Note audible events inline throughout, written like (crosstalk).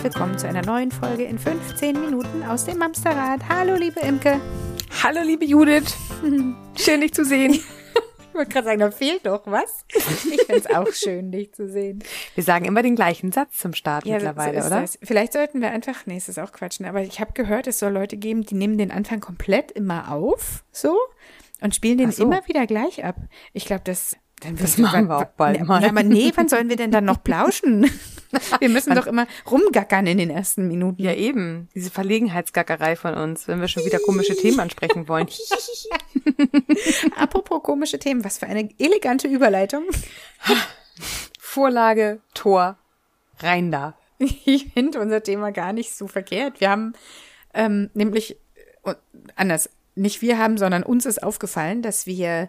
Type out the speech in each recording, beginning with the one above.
Herzlich willkommen zu einer neuen Folge in 15 Minuten aus dem Amsterrad. Hallo, liebe Imke. Hallo, liebe Judith. (laughs) Schön, dich zu sehen. Ich wollte gerade sagen, da fehlt doch was. Ich finde es auch schön, dich zu sehen. Wir sagen immer den gleichen Satz zum Start ja, mittlerweile, so oder? Das. Vielleicht sollten wir einfach, nee, es ist auch Quatschen, aber ich habe gehört, es soll Leute geben, die nehmen den Anfang komplett immer auf, so, und spielen den so. immer wieder gleich ab. Ich glaube, das dann das machen wir auch bald mal. Ja, aber nee, wann sollen wir denn dann noch (laughs) plauschen? Wir müssen doch immer rumgackern in den ersten Minuten. Ja, eben. Diese Verlegenheitsgackerei von uns, wenn wir schon wieder komische Themen ansprechen wollen. (laughs) Apropos komische Themen, was für eine elegante Überleitung. Vorlage, Tor, rein da. Ich finde unser Thema gar nicht so verkehrt. Wir haben ähm, nämlich, äh, anders, nicht wir haben, sondern uns ist aufgefallen, dass wir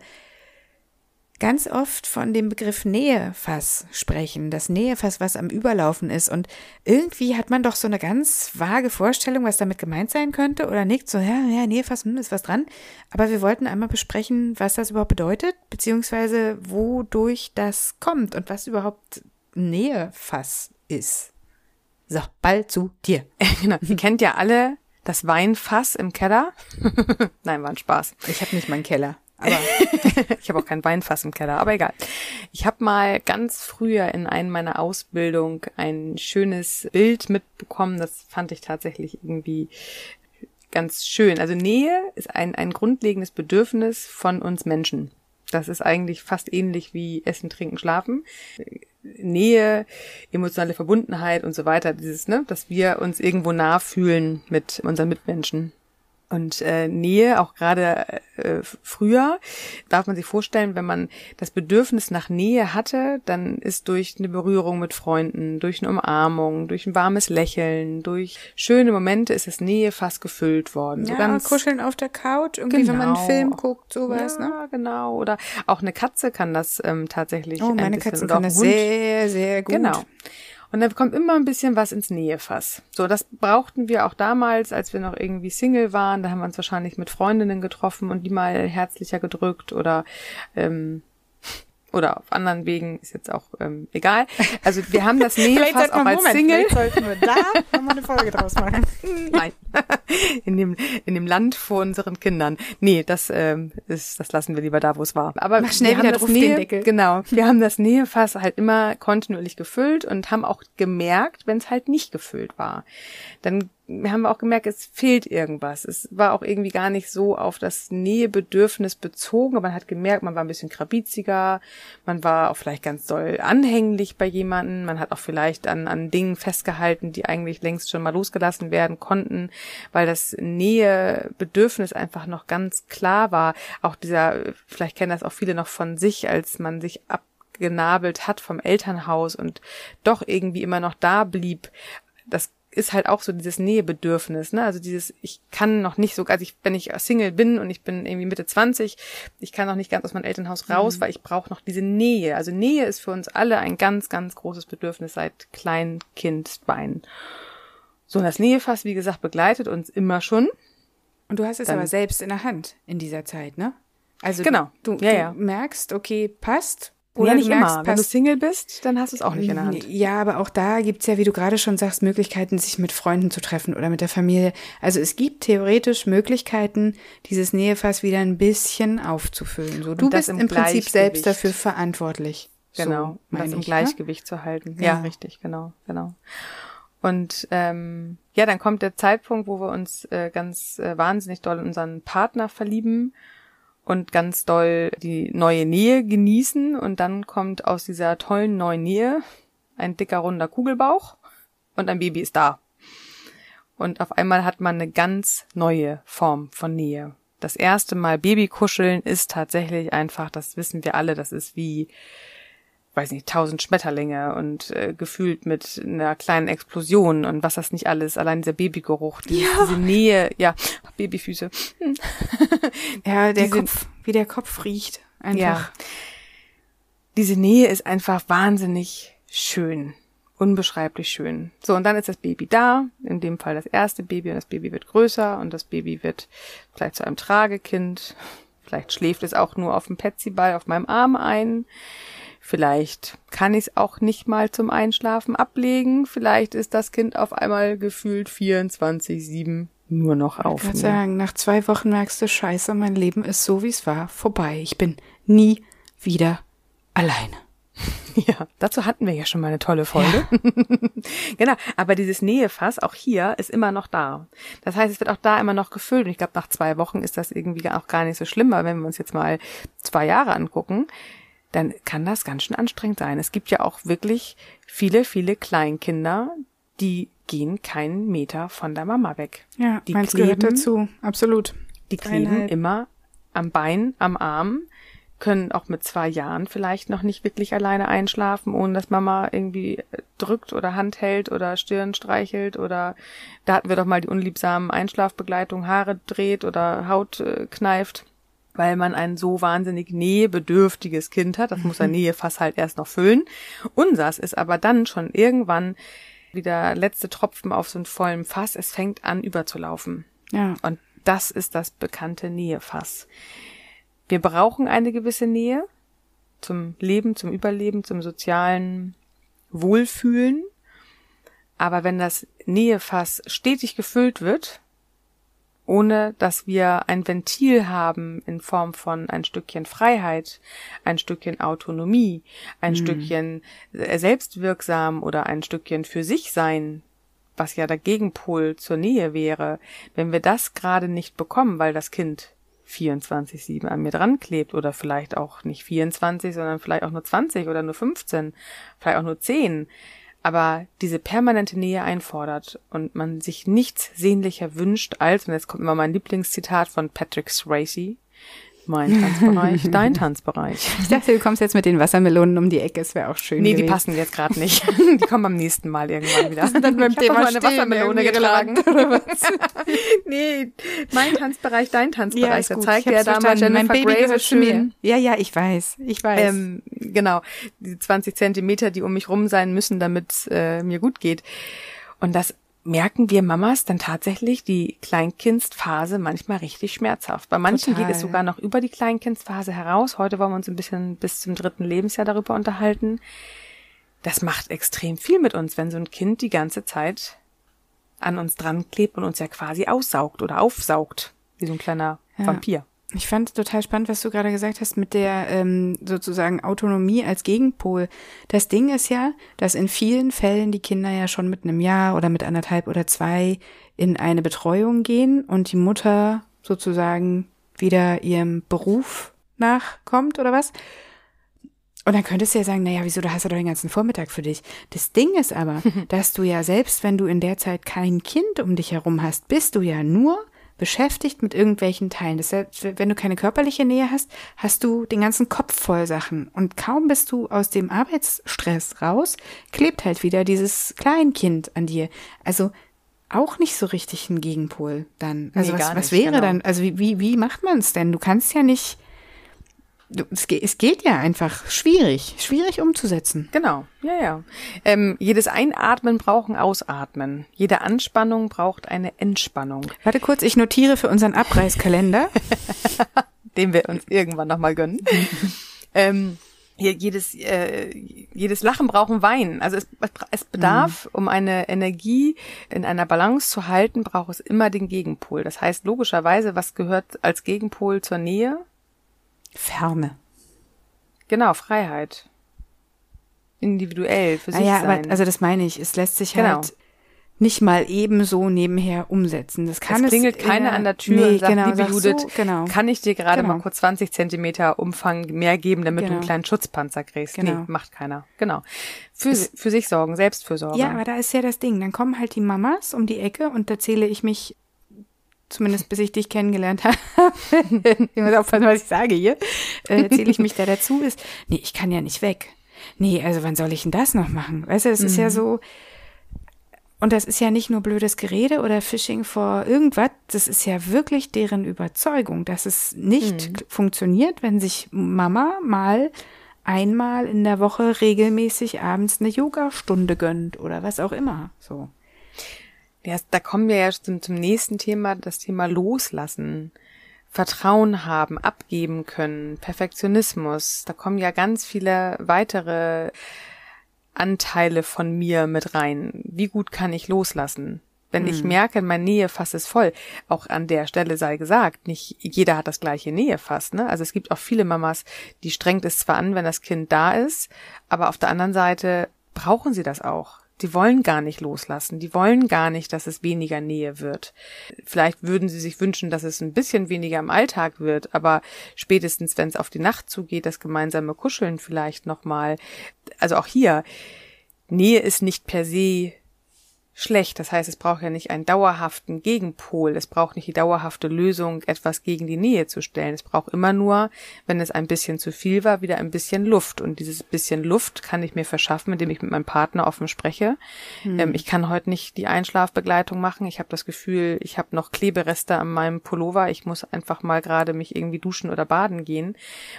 ganz oft von dem Begriff Nähefass sprechen, das Nähefass, was am Überlaufen ist. Und irgendwie hat man doch so eine ganz vage Vorstellung, was damit gemeint sein könnte oder nickt so, ja, ja, Nähefass, hm, ist was dran. Aber wir wollten einmal besprechen, was das überhaupt bedeutet, beziehungsweise wodurch das kommt und was überhaupt Nähefass ist. So, Ball zu dir. (laughs) (laughs) genau. Ihr kennt ja alle das Weinfass im Keller. (laughs) Nein, war ein Spaß. Ich habe nicht meinen Keller. Aber (laughs) ich habe auch kein Weinfass im Keller, aber egal. Ich habe mal ganz früher in einem meiner Ausbildung ein schönes Bild mitbekommen. Das fand ich tatsächlich irgendwie ganz schön. Also Nähe ist ein, ein grundlegendes Bedürfnis von uns Menschen. Das ist eigentlich fast ähnlich wie Essen, Trinken, Schlafen. Nähe, emotionale Verbundenheit und so weiter, dieses, ne, dass wir uns irgendwo nah fühlen mit unseren Mitmenschen und äh, Nähe, auch gerade äh, früher, darf man sich vorstellen, wenn man das Bedürfnis nach Nähe hatte, dann ist durch eine Berührung mit Freunden, durch eine Umarmung, durch ein warmes Lächeln, durch schöne Momente ist das Nähe fast gefüllt worden. So ja, ganz, kuscheln auf der Couch, irgendwie, genau. wenn man einen Film genau. guckt, sowas, ja, ne? genau. Oder auch eine Katze kann das ähm, tatsächlich. Oh, meine Katze kann das sehr, sehr gut. Genau. Und dann kommt immer ein bisschen was ins Nähefass. So, das brauchten wir auch damals, als wir noch irgendwie Single waren. Da haben wir uns wahrscheinlich mit Freundinnen getroffen und die mal herzlicher gedrückt oder ähm, oder auf anderen Wegen ist jetzt auch ähm, egal. Also wir haben das Nähefass (laughs) auch als Moment, Single. sollten wir da nochmal eine Folge draus machen. (laughs) Nein, in dem in dem Land vor unseren Kindern. Nee, das ähm, ist das lassen wir lieber da, wo es war. Aber Mach schnell wieder drauf Nähe, den Deckel. Genau, (laughs) wir haben das Nähefass halt immer kontinuierlich gefüllt und haben auch gemerkt, wenn es halt nicht gefüllt war. Dann wir haben auch gemerkt, es fehlt irgendwas. Es war auch irgendwie gar nicht so auf das Nähebedürfnis bezogen, aber man hat gemerkt, man war ein bisschen krabiziger, man war auch vielleicht ganz doll anhänglich bei jemanden, man hat auch vielleicht an, an Dingen festgehalten, die eigentlich längst schon mal losgelassen werden konnten, weil das Nähebedürfnis einfach noch ganz klar war. Auch dieser, vielleicht kennen das auch viele noch von sich, als man sich abgenabelt hat vom Elternhaus und doch irgendwie immer noch da blieb. Das ist halt auch so dieses Nähebedürfnis, ne? Also dieses, ich kann noch nicht so, also ich, wenn ich Single bin und ich bin irgendwie Mitte 20, ich kann noch nicht ganz aus meinem Elternhaus raus, mhm. weil ich brauche noch diese Nähe. Also Nähe ist für uns alle ein ganz, ganz großes Bedürfnis seit Kleinkindbeinen. So, und das Nähefass, wie gesagt, begleitet uns immer schon. Und du hast es Dann, aber selbst in der Hand in dieser Zeit, ne? Also genau. du, du, ja, ja. merkst, okay, passt, oder ja, nicht merkst, immer. Wenn du Single bist, dann hast du es auch nicht in der Hand. Ja, aber auch da gibt's ja, wie du gerade schon sagst, Möglichkeiten, sich mit Freunden zu treffen oder mit der Familie. Also es gibt theoretisch Möglichkeiten, dieses Nähefass wieder ein bisschen aufzufüllen. So, du bist im, im Prinzip selbst dafür verantwortlich. Genau, so, das im ich, ne? Gleichgewicht ne? zu halten. Ja. ja, richtig, genau, genau. Und ähm, ja, dann kommt der Zeitpunkt, wo wir uns äh, ganz äh, wahnsinnig doll in unseren Partner verlieben und ganz doll die neue Nähe genießen und dann kommt aus dieser tollen neuen Nähe ein dicker runder Kugelbauch und ein Baby ist da. Und auf einmal hat man eine ganz neue Form von Nähe. Das erste Mal Babykuscheln ist tatsächlich einfach, das wissen wir alle, das ist wie weiß nicht, tausend Schmetterlinge und äh, gefühlt mit einer kleinen Explosion und was das nicht alles, allein dieser Babygeruch, die, ja. diese Nähe, ja, (laughs) Babyfüße. Hm. (laughs) ja, der diese, Kopf, wie der Kopf riecht, einfach. Ja. Diese Nähe ist einfach wahnsinnig schön, unbeschreiblich schön. So, und dann ist das Baby da, in dem Fall das erste Baby und das Baby wird größer und das Baby wird vielleicht zu einem Tragekind. Vielleicht schläft es auch nur auf dem Petsyball auf meinem Arm ein. Vielleicht kann ich es auch nicht mal zum Einschlafen ablegen. Vielleicht ist das Kind auf einmal gefühlt 24-7 nur noch auf. Ich kann sagen, nach zwei Wochen merkst du, scheiße, mein Leben ist so, wie es war, vorbei. Ich bin nie wieder alleine. (laughs) Ja, dazu hatten wir ja schon mal eine tolle Folge. Ja. (laughs) genau, aber dieses Nähefass, auch hier, ist immer noch da. Das heißt, es wird auch da immer noch gefüllt. Und ich glaube, nach zwei Wochen ist das irgendwie auch gar nicht so schlimm. Aber wenn wir uns jetzt mal zwei Jahre angucken, dann kann das ganz schön anstrengend sein. Es gibt ja auch wirklich viele, viele Kleinkinder, die gehen keinen Meter von der Mama weg. Ja, die meins kleben, gehört dazu, absolut. Die kleben immer am Bein, am Arm, können auch mit zwei Jahren vielleicht noch nicht wirklich alleine einschlafen, ohne dass Mama irgendwie drückt oder Hand hält oder Stirn streichelt oder da hatten wir doch mal die unliebsamen Einschlafbegleitung, Haare dreht oder Haut äh, kneift, weil man ein so wahnsinnig nähebedürftiges Kind hat. Das muss ein Nähefass halt erst noch füllen. Unsers ist aber dann schon irgendwann wie der letzte Tropfen auf so einem vollen Fass. Es fängt an überzulaufen. Ja. Und das ist das bekannte Nähefass. Wir brauchen eine gewisse Nähe zum Leben, zum Überleben, zum sozialen Wohlfühlen. Aber wenn das Nähefass stetig gefüllt wird, ohne dass wir ein Ventil haben in Form von ein Stückchen Freiheit, ein Stückchen Autonomie, ein mhm. Stückchen äh, selbstwirksam oder ein Stückchen für sich sein, was ja der Gegenpol zur Nähe wäre, wenn wir das gerade nicht bekommen, weil das Kind 24-7 an mir dran klebt oder vielleicht auch nicht 24, sondern vielleicht auch nur 20 oder nur 15, vielleicht auch nur 10, aber diese permanente Nähe einfordert und man sich nichts sehnlicher wünscht als, und jetzt kommt immer mein Lieblingszitat von Patrick Swayze, mein Tanzbereich, (laughs) dein Tanzbereich. Ich dachte, du kommst jetzt mit den Wassermelonen um die Ecke, es wäre auch schön. Nee, gewesen. die passen jetzt gerade nicht. (laughs) Die kommen beim nächsten Mal irgendwann wieder. Dann beim ich Thema eine Wassermelone getragen. (laughs) nee, mein Tanzbereich, dein Tanzbereich. Ja, da zeigt ja damals Jennifer mein Baby Grey schön. Ja, ja, ich weiß, ich weiß. Ähm, genau, die 20 Zentimeter, die um mich rum sein müssen, damit äh, mir gut geht. Und das merken wir Mamas dann tatsächlich die Kleinkindsphase manchmal richtig schmerzhaft. Bei manchen Total. geht es sogar noch über die Kleinkindsphase heraus. Heute wollen wir uns ein bisschen bis zum dritten Lebensjahr darüber unterhalten. Das macht extrem viel mit uns, wenn so ein Kind die ganze Zeit an uns dran klebt und uns ja quasi aussaugt oder aufsaugt, wie so ein kleiner ja. Vampir. Ich fand es total spannend, was du gerade gesagt hast mit der ähm, sozusagen Autonomie als Gegenpol. Das Ding ist ja, dass in vielen Fällen die Kinder ja schon mit einem Jahr oder mit anderthalb oder zwei in eine Betreuung gehen und die Mutter sozusagen wieder ihrem Beruf nachkommt oder was. Und dann könntest du ja sagen, naja, wieso, da hast du doch den ganzen Vormittag für dich. Das Ding ist aber, (laughs) dass du ja selbst, wenn du in der Zeit kein Kind um dich herum hast, bist du ja nur beschäftigt mit irgendwelchen Teilen. Das heißt, wenn du keine körperliche Nähe hast, hast du den ganzen Kopf voll Sachen. Und kaum bist du aus dem Arbeitsstress raus, klebt halt wieder dieses Kleinkind an dir. Also auch nicht so richtig ein Gegenpol dann. Also nee, was, was wäre genau. dann, also wie, wie, wie macht man es denn? Du kannst ja nicht es geht, es geht ja einfach schwierig, schwierig umzusetzen. Genau, ja, ja. Ähm, jedes Einatmen braucht ein Ausatmen. Jede Anspannung braucht eine Entspannung. Warte kurz, ich notiere für unseren Abreißkalender. (laughs) Den wir uns irgendwann nochmal gönnen. (laughs) ähm, jedes, äh, jedes Lachen braucht ein Wein. Also es, es bedarf, mhm. um eine Energie in einer Balance zu halten, braucht es immer den Gegenpol. Das heißt, logischerweise, was gehört als Gegenpol zur Nähe? Ferne. Genau, Freiheit. Individuell, für sich ah, ja, sein. Aber, also das meine ich. Es lässt sich genau. halt nicht mal ebenso nebenher umsetzen. Das kann es klingelt es, keiner äh, an der Tür nee, und sagt, genau, liebe Judith, so, genau. kann ich dir gerade genau. mal kurz 20 Zentimeter Umfang mehr geben, damit du einen genau. kleinen Schutzpanzer kriegst? Nee, genau. macht keiner. Genau. Für, es, für sich sorgen, Selbstfürsorge. Ja, aber da ist ja das Ding. Dann kommen halt die Mamas um die Ecke und da zähle ich mich zumindest bis ich dich kennengelernt (laughs) habe, ich muss aufpassen, was ich sage hier, äh, zähle ich mich da dazu, ist, nee, ich kann ja nicht weg. Nee, also wann soll ich denn das noch machen? Weißt du, es mhm. ist ja mhm. so, und das ist ja nicht nur blödes Gerede oder Phishing vor irgendwas, das ist ja wirklich deren Überzeugung, dass es nicht mhm. funktioniert, wenn sich Mama mal einmal in der Woche regelmäßig abends eine Yoga-Stunde gönnt oder was auch immer. So. Ja, da kommen wir ja zum, zum nächsten Thema, das Thema Loslassen Vertrauen haben, abgeben können, Perfektionismus. Da kommen ja ganz viele weitere Anteile von mir mit rein. Wie gut kann ich loslassen? Wenn hm. ich merke, mein Nähefass ist voll, auch an der Stelle sei gesagt, nicht jeder hat das gleiche Nähefass. Ne? Also es gibt auch viele Mamas, die strengt es zwar an, wenn das Kind da ist, aber auf der anderen Seite brauchen sie das auch. Die wollen gar nicht loslassen. Die wollen gar nicht, dass es weniger Nähe wird. Vielleicht würden sie sich wünschen, dass es ein bisschen weniger im Alltag wird, aber spätestens, wenn es auf die Nacht zugeht, das gemeinsame Kuscheln vielleicht nochmal. Also auch hier, Nähe ist nicht per se schlecht. Das heißt, es braucht ja nicht einen dauerhaften Gegenpol. Es braucht nicht die dauerhafte Lösung, etwas gegen die Nähe zu stellen. Es braucht immer nur, wenn es ein bisschen zu viel war, wieder ein bisschen Luft. Und dieses bisschen Luft kann ich mir verschaffen, indem ich mit meinem Partner offen spreche. Hm. Ähm, ich kann heute nicht die Einschlafbegleitung machen. Ich habe das Gefühl, ich habe noch Klebereste an meinem Pullover. Ich muss einfach mal gerade mich irgendwie duschen oder baden gehen.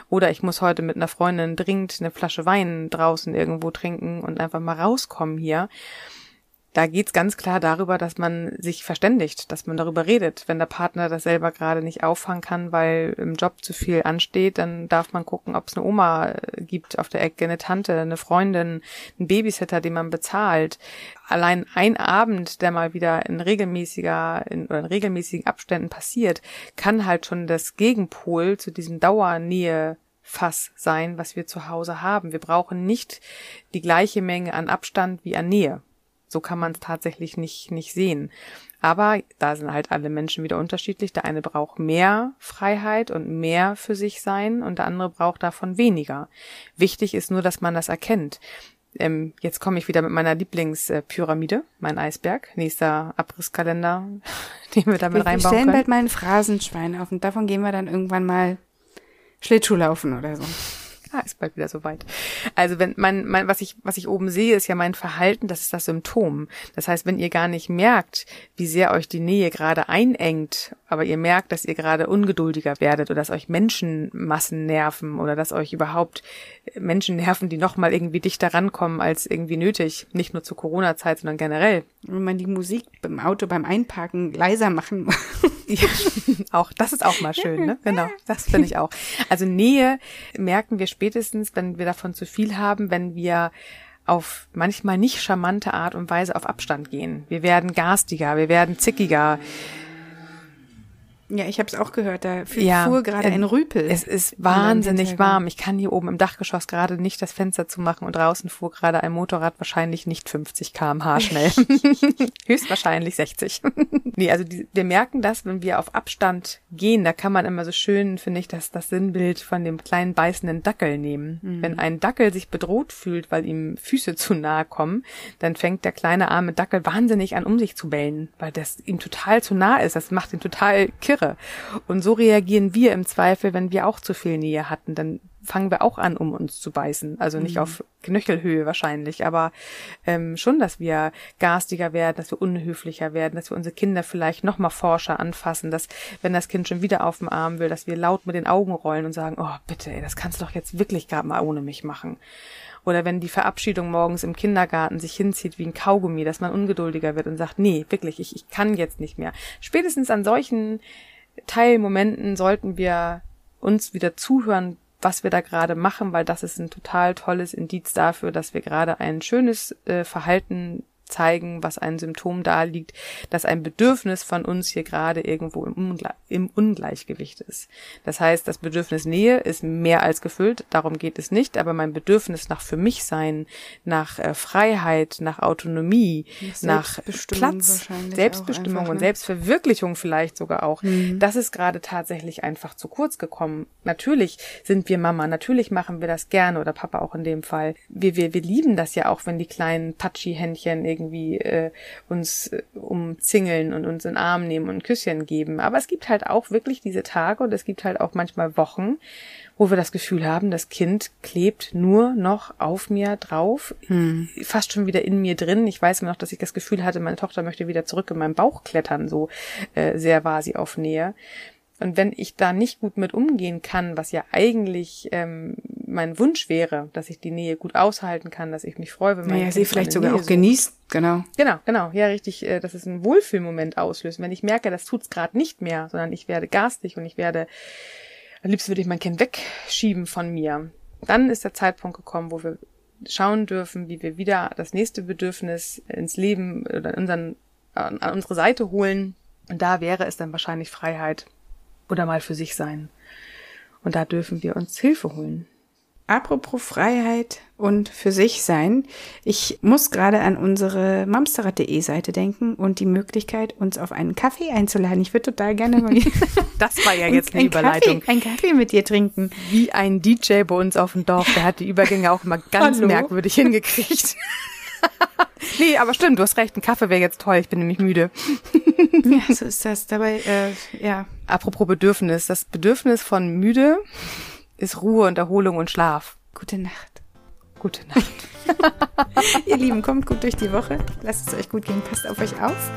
Oder ich muss heute mit einer Freundin dringend eine Flasche Wein draußen irgendwo trinken und einfach mal rauskommen hier da geht's ganz klar darüber, dass man sich verständigt, dass man darüber redet. Wenn der Partner das selber gerade nicht auffangen kann, weil im Job zu viel ansteht, dann darf man gucken, ob es eine Oma äh, gibt auf der Ecke, eine Tante, eine Freundin, einen Babysitter, den man bezahlt. Allein ein Abend, der mal wieder in regelmäßiger in, oder in regelmäßigen Abständen passiert, kann halt schon das Gegenpol zu diesem Dauernähe Fass sein, was wir zu Hause haben. Wir brauchen nicht die gleiche Menge an Abstand wie an Nähe. So kann man es tatsächlich nicht, nicht sehen. Aber da sind halt alle Menschen wieder unterschiedlich. Der eine braucht mehr Freiheit und mehr für sich sein und der andere braucht davon weniger. Wichtig ist nur, dass man das erkennt. Ähm, jetzt komme ich wieder mit meiner Lieblingspyramide, mein Eisberg, nächster Abrisskalender, (laughs) den wir damit reinbauen können. Wir stellen bald mal ein Phrasenschwein auf und davon gehen wir dann irgendwann mal Schlittschuhlaufen oder so ah, ist bald wieder soweit. Also wenn mein, mein, was ich, was ich oben sehe, ist ja mein Verhalten, das ist das Symptom. Das heißt, wenn ihr gar nicht merkt, wie sehr euch die Nähe gerade einengt, aber ihr merkt, dass ihr gerade ungeduldiger werdet oder dass euch Menschenmassen nerven oder dass euch überhaupt Menschen nerven, die nochmal irgendwie dichter rankommen als irgendwie nötig. Nicht nur zur Corona-Zeit, sondern generell. Wenn man die Musik beim Auto beim Einparken leiser machen (laughs) ja, auch, das ist auch mal schön, ne? Genau, das finde ich auch. Also Nähe merken wir spätestens, wenn wir davon zu viel haben, wenn wir auf manchmal nicht charmante Art und Weise auf Abstand gehen. Wir werden garstiger, wir werden zickiger, ja, ich habe es auch gehört, da ja, fuhr gerade ein Rüpel. Es ist wahnsinnig warm. Ich kann hier oben im Dachgeschoss gerade nicht das Fenster zumachen und draußen fuhr gerade ein Motorrad wahrscheinlich nicht 50 km/h schnell. (laughs) Höchstwahrscheinlich 60. (laughs) nee, also die, wir merken das, wenn wir auf Abstand gehen, da kann man immer so schön, finde ich, das, das Sinnbild von dem kleinen beißenden Dackel nehmen. Mhm. Wenn ein Dackel sich bedroht fühlt, weil ihm Füße (laughs) zu nahe kommen, dann fängt der kleine arme Dackel wahnsinnig an, um sich zu bellen, weil das ihm total zu nah ist. Das macht ihn total kirre Tiere. Und so reagieren wir im Zweifel, wenn wir auch zu viel Nähe hatten. Dann fangen wir auch an, um uns zu beißen. Also nicht mhm. auf Knöchelhöhe wahrscheinlich, aber ähm, schon, dass wir garstiger werden, dass wir unhöflicher werden, dass wir unsere Kinder vielleicht noch mal forscher anfassen, dass wenn das Kind schon wieder auf dem Arm will, dass wir laut mit den Augen rollen und sagen, oh bitte, ey, das kannst du doch jetzt wirklich gerade mal ohne mich machen. Oder wenn die Verabschiedung morgens im Kindergarten sich hinzieht wie ein Kaugummi, dass man ungeduldiger wird und sagt, nee, wirklich, ich, ich kann jetzt nicht mehr. Spätestens an solchen Teilmomenten sollten wir uns wieder zuhören, was wir da gerade machen, weil das ist ein total tolles Indiz dafür, dass wir gerade ein schönes äh, Verhalten zeigen, was ein Symptom da liegt, dass ein Bedürfnis von uns hier gerade irgendwo im, Ungle im Ungleichgewicht ist. Das heißt, das Bedürfnis Nähe ist mehr als gefüllt, darum geht es nicht, aber mein Bedürfnis nach für mich sein, nach äh, Freiheit, nach Autonomie, nach Platz, Selbstbestimmung einfach, ne? und Selbstverwirklichung vielleicht sogar auch, mhm. das ist gerade tatsächlich einfach zu kurz gekommen. Natürlich sind wir Mama, natürlich machen wir das gerne oder Papa auch in dem Fall. Wir, wir, wir lieben das ja auch, wenn die kleinen Patschi-Händchen irgendwie äh, uns äh, umzingeln und uns in den Arm nehmen und Küsschen geben. Aber es gibt halt auch wirklich diese Tage und es gibt halt auch manchmal Wochen, wo wir das Gefühl haben, das Kind klebt nur noch auf mir drauf, hm. fast schon wieder in mir drin. Ich weiß immer noch, dass ich das Gefühl hatte, meine Tochter möchte wieder zurück in meinen Bauch klettern, so äh, sehr war sie auf Nähe. Und wenn ich da nicht gut mit umgehen kann, was ja eigentlich ähm, mein Wunsch wäre, dass ich die Nähe gut aushalten kann, dass ich mich freue, wenn man naja, sie vielleicht sogar Nähe auch genießt, genau. Genau, genau, ja, richtig, äh, dass es einen Wohlfühlmoment auslöst. Wenn ich merke, das tut's gerade nicht mehr, sondern ich werde garstig und ich werde, am liebsten würde ich mein Kind wegschieben von mir, dann ist der Zeitpunkt gekommen, wo wir schauen dürfen, wie wir wieder das nächste Bedürfnis ins Leben oder unseren, an unsere Seite holen. Und da wäre es dann wahrscheinlich Freiheit oder mal für sich sein. Und da dürfen wir uns Hilfe holen. Apropos Freiheit und für sich sein. Ich muss gerade an unsere mamsterrad.de Seite denken und die Möglichkeit, uns auf einen Kaffee einzuladen. Ich würde total gerne mal. (laughs) das war ja jetzt eine Überleitung. Kaffee, ein Kaffee mit dir trinken. Wie ein DJ bei uns auf dem Dorf. Der hat die Übergänge auch immer (laughs) ganz Hallo? merkwürdig hingekriegt. (laughs) (laughs) nee, aber stimmt, du hast recht. Ein Kaffee wäre jetzt toll. Ich bin nämlich müde. (laughs) ja, so ist das. Dabei, äh, ja. Apropos Bedürfnis. Das Bedürfnis von müde ist Ruhe und Erholung und Schlaf. Gute Nacht. Gute Nacht. (laughs) Ihr Lieben, kommt gut durch die Woche. Lasst es euch gut gehen. Passt auf euch auf.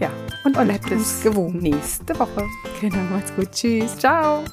Ja. Und, und bleibt es gewogen nächste Woche. Genau, macht's gut. Tschüss. Ciao.